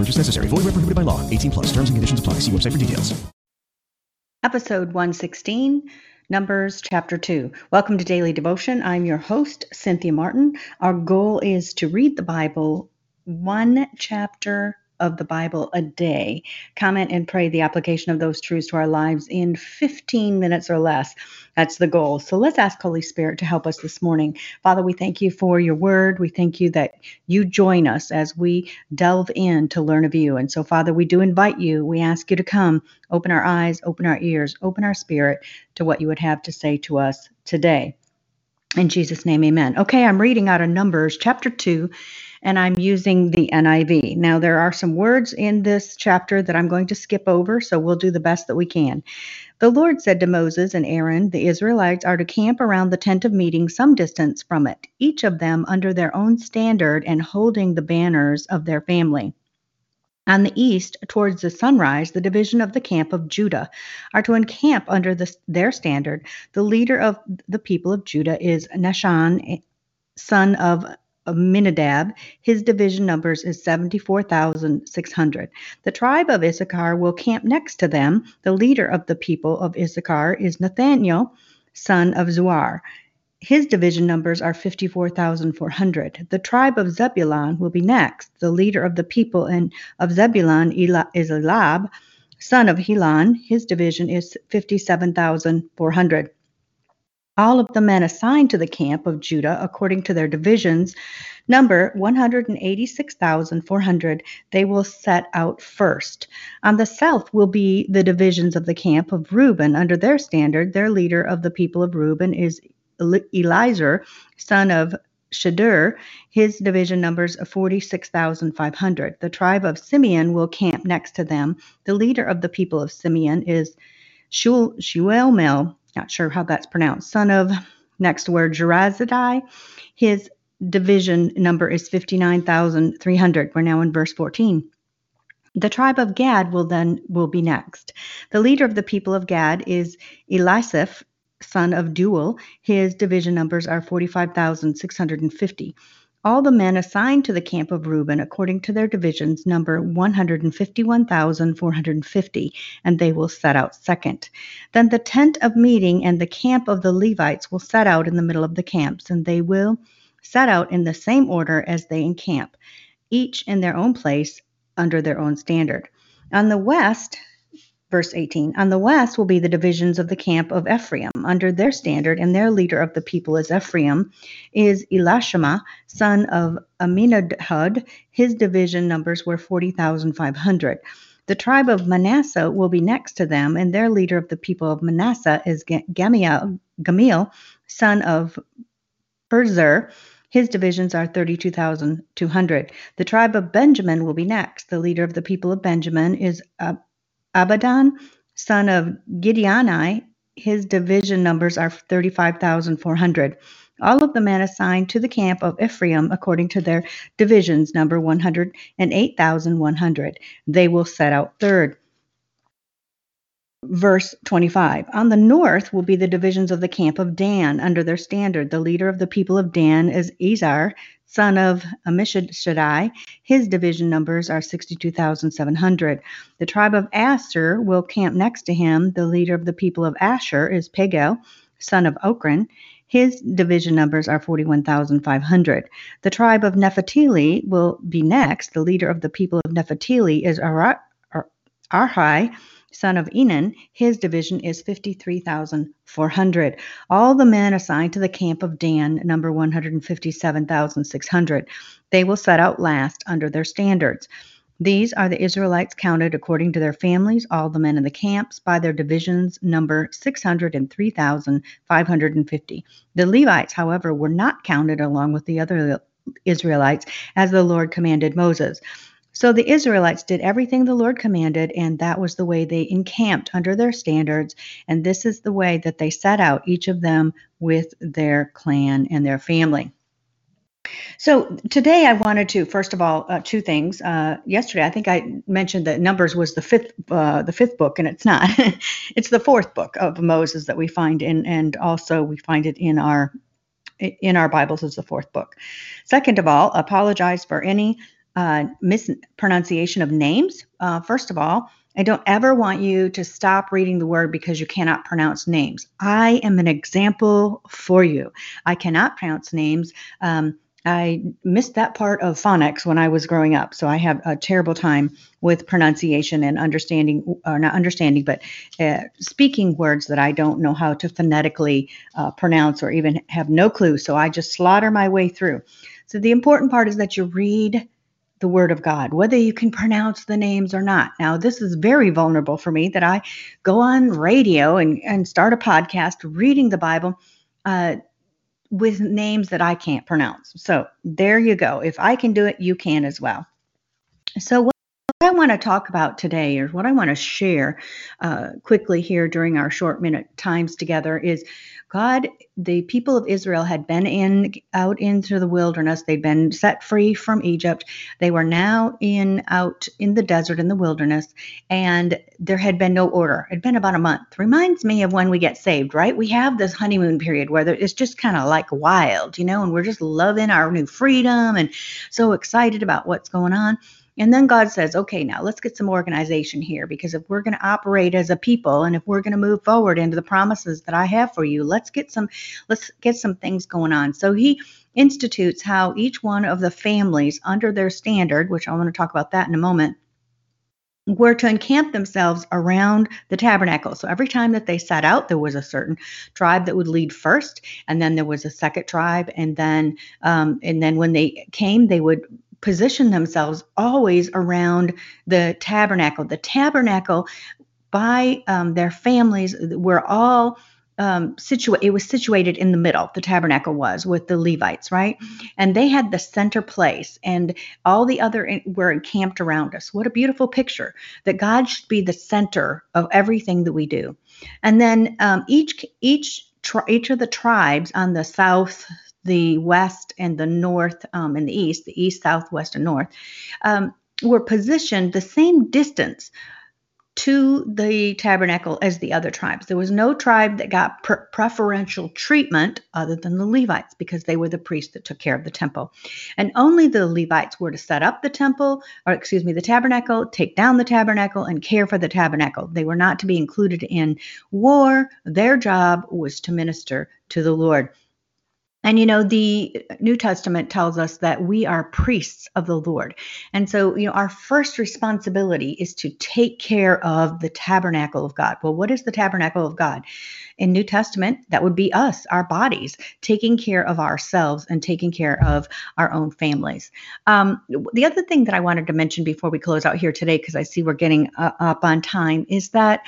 Purchase necessary. Void where prohibited by law. 18 plus. Terms and conditions apply. See website for details. Episode 116, Numbers chapter 2. Welcome to Daily Devotion. I'm your host, Cynthia Martin. Our goal is to read the Bible one chapter of the Bible a day. Comment and pray the application of those truths to our lives in 15 minutes or less. That's the goal. So let's ask Holy Spirit to help us this morning. Father, we thank you for your word. We thank you that you join us as we delve in to learn of you. And so, Father, we do invite you. We ask you to come, open our eyes, open our ears, open our spirit to what you would have to say to us today. In Jesus' name, amen. Okay, I'm reading out of Numbers chapter 2 and I'm using the NIV. Now, there are some words in this chapter that I'm going to skip over, so we'll do the best that we can. The Lord said to Moses and Aaron, The Israelites are to camp around the tent of meeting some distance from it, each of them under their own standard and holding the banners of their family. On the east, towards the sunrise, the division of the camp of Judah are to encamp under the, their standard. The leader of the people of Judah is Nahshon, eh, son of Amminadab. His division numbers is 74,600. The tribe of Issachar will camp next to them. The leader of the people of Issachar is Nathaniel, son of Zuar. His division numbers are 54,400. The tribe of Zebulun will be next. The leader of the people in, of Zebulun is Elab, son of Helon. His division is 57,400 all of the men assigned to the camp of Judah according to their divisions number 186,400 they will set out first on the south will be the divisions of the camp of Reuben under their standard their leader of the people of Reuben is Elizur son of Shadur, his division numbers 46,500. The tribe of Simeon will camp next to them. The leader of the people of Simeon is Shuelmel, not sure how that's pronounced, son of, next word, Jerazadai. His division number is 59,300. We're now in verse 14. The tribe of Gad will then will be next. The leader of the people of Gad is Elisaph, son of Deuel. His division numbers are 45,650. All the men assigned to the camp of Reuben, according to their divisions, number 151,450, and they will set out second. Then the tent of meeting and the camp of the Levites will set out in the middle of the camps, and they will set out in the same order as they encamp, each in their own place under their own standard. On the west, Verse 18 On the west will be the divisions of the camp of Ephraim. Under their standard, and their leader of the people is Ephraim, is Elishama, son of Amminadab. His division numbers were 40,500. The tribe of Manasseh will be next to them, and their leader of the people of Manasseh is Gamiel, Gamil, son of Perzur. His divisions are 32,200. The tribe of Benjamin will be next. The leader of the people of Benjamin is uh, Abidan, son of Gideoni, his division numbers are 35,400. All of the men assigned to the camp of Ephraim according to their divisions number 108,100. They will set out third. Verse 25 On the north will be the divisions of the camp of Dan under their standard. The leader of the people of Dan is Izar, son of Ammishaddai. His division numbers are 62,700. The tribe of Asher will camp next to him. The leader of the people of Asher is Pagel, son of Okran. His division numbers are 41,500. The tribe of Nephtali will be next. The leader of the people of Nephtali is Arhai son of Enan, his division is 53,400. All the men assigned to the camp of Dan number 157,600. They will set out last under their standards. These are the Israelites counted according to their families, all the men in the camps, by their divisions, number 603,550. The Levites, however, were not counted along with the other Israelites, as the Lord commanded Moses. So the Israelites did everything the Lord commanded, and that was the way they encamped under their standards. And this is the way that they set out, each of them with their clan and their family. So today I wanted to, first of all, uh, two things. Uh, yesterday I think I mentioned that Numbers was the fifth, uh, the fifth book, and it's not. it's the fourth book of Moses that we find in, and also we find it in our in our Bibles as the fourth book. Second of all, apologize for any uh, mispronunciation of names. Uh, first of all, I don't ever want you to stop reading the word because you cannot pronounce names. I am an example for you. I cannot pronounce names. Um, I missed that part of phonics when I was growing up, so I have a terrible time with pronunciation and understanding, or not understanding, but uh, speaking words that I don't know how to phonetically uh, pronounce or even have no clue. So I just slaughter my way through. So the important part is that you read the Word of God, whether you can pronounce the names or not. Now, this is very vulnerable for me that I go on radio and, and start a podcast reading the Bible. Uh, with names that I can't pronounce. So there you go. If I can do it, you can as well. So, what I want to talk about today, or what I want to share uh, quickly here during our short minute times together, is God, the people of Israel had been in out into the wilderness. They'd been set free from Egypt. They were now in out in the desert in the wilderness, and there had been no order. It'd been about a month. Reminds me of when we get saved, right? We have this honeymoon period where it's just kind of like wild, you know, and we're just loving our new freedom and so excited about what's going on. And then God says, okay, now let's get some organization here because if we're going to operate as a people and if we're going to move forward into the promises that I have for you, let's get some let's get some things going on. So he institutes how each one of the families under their standard, which I want to talk about that in a moment, were to encamp themselves around the tabernacle. So every time that they set out, there was a certain tribe that would lead first, and then there was a second tribe, and then um, and then when they came, they would position themselves always around the tabernacle. The tabernacle, by um, their families, were all um, situated. It was situated in the middle. The tabernacle was with the Levites, right? And they had the center place, and all the other in, were encamped around us. What a beautiful picture! That God should be the center of everything that we do. And then um, each each each of the tribes on the south the west and the north um, and the east, the east, south, west, and north, um, were positioned the same distance to the tabernacle as the other tribes. There was no tribe that got pre- preferential treatment other than the Levites because they were the priests that took care of the temple. And only the Levites were to set up the temple, or excuse me, the tabernacle, take down the tabernacle, and care for the tabernacle. They were not to be included in war. Their job was to minister to the Lord. And you know, the New Testament tells us that we are priests of the Lord. And so, you know, our first responsibility is to take care of the tabernacle of God. Well, what is the tabernacle of God? In New Testament, that would be us, our bodies, taking care of ourselves and taking care of our own families. Um, the other thing that I wanted to mention before we close out here today, because I see we're getting uh, up on time, is that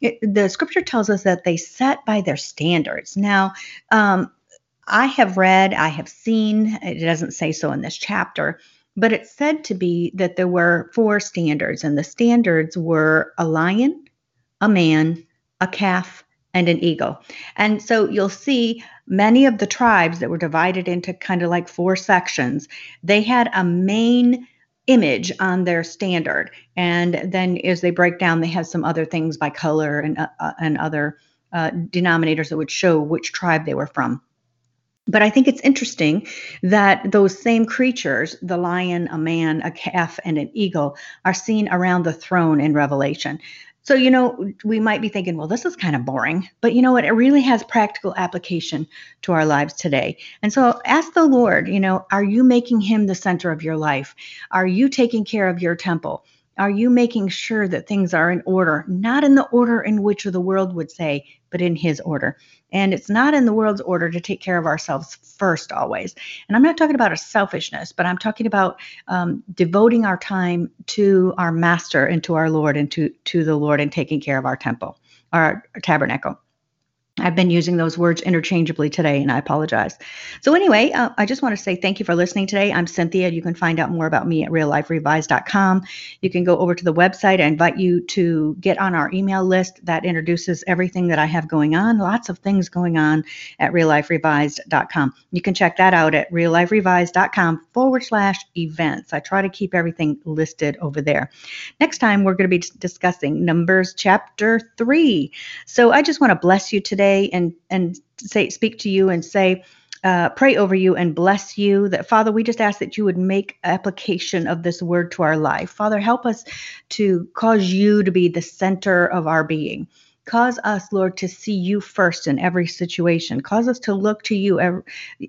it, the scripture tells us that they set by their standards. Now, um, I have read, I have seen, it doesn't say so in this chapter, but it's said to be that there were four standards, and the standards were a lion, a man, a calf, and an eagle. And so you'll see many of the tribes that were divided into kind of like four sections, they had a main image on their standard. And then as they break down, they have some other things by color and, uh and other uh, denominators that would show which tribe they were from. But I think it's interesting that those same creatures, the lion, a man, a calf, and an eagle, are seen around the throne in Revelation. So, you know, we might be thinking, well, this is kind of boring, but you know what? It really has practical application to our lives today. And so ask the Lord, you know, are you making him the center of your life? Are you taking care of your temple? Are you making sure that things are in order, not in the order in which the world would say, but in His order? And it's not in the world's order to take care of ourselves first, always. And I'm not talking about a selfishness, but I'm talking about um, devoting our time to our Master and to our Lord and to, to the Lord and taking care of our temple, our, tabernacle. I've been using those words interchangeably today, and I apologize. So, anyway, uh, I just want to say thank you for listening today. I'm Cynthia. You can find out more about me at realliferevised.com. You can go over to the website. I invite you to get on our email list that introduces everything that I have going on. Lots of things going on at realliferevised.com. You can check that out at realliferevised.com forward slash events. I try to keep everything listed over there. Next time, we're going to be discussing Numbers chapter 3. So, I just want to bless you today and and say speak to you and say uh, pray over you and bless you that father we just ask that you would make application of this word to our life. Father help us to cause you to be the center of our being. Cause us lord to see you first in every situation. Cause us to look to you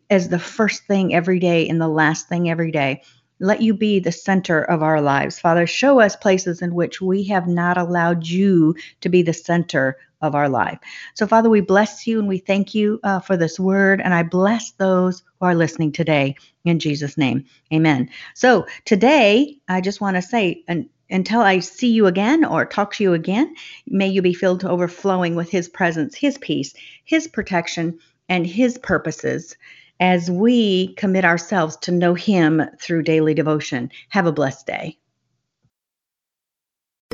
as the first thing every day and the last thing every day let you be the center of our lives. Father, show us places in which we have not allowed you to be the center of our life. So, Father, we bless you and we thank you uh, for this word. And I bless those who are listening today in Jesus' name. Amen. So, today, I just want to say, and until I see you again or talk to you again, may you be filled to overflowing with His presence, His peace, His protection, and His purposes as we commit ourselves to know Him through daily devotion. Have a blessed day.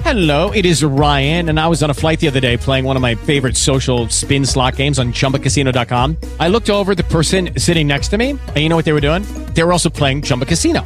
Hello, it is Ryan, and I was on a flight the other day playing one of my favorite social spin slot games on chumbacasino.com. I looked over the person sitting next to me, and you know what they were doing? They were also playing Chumba Casino.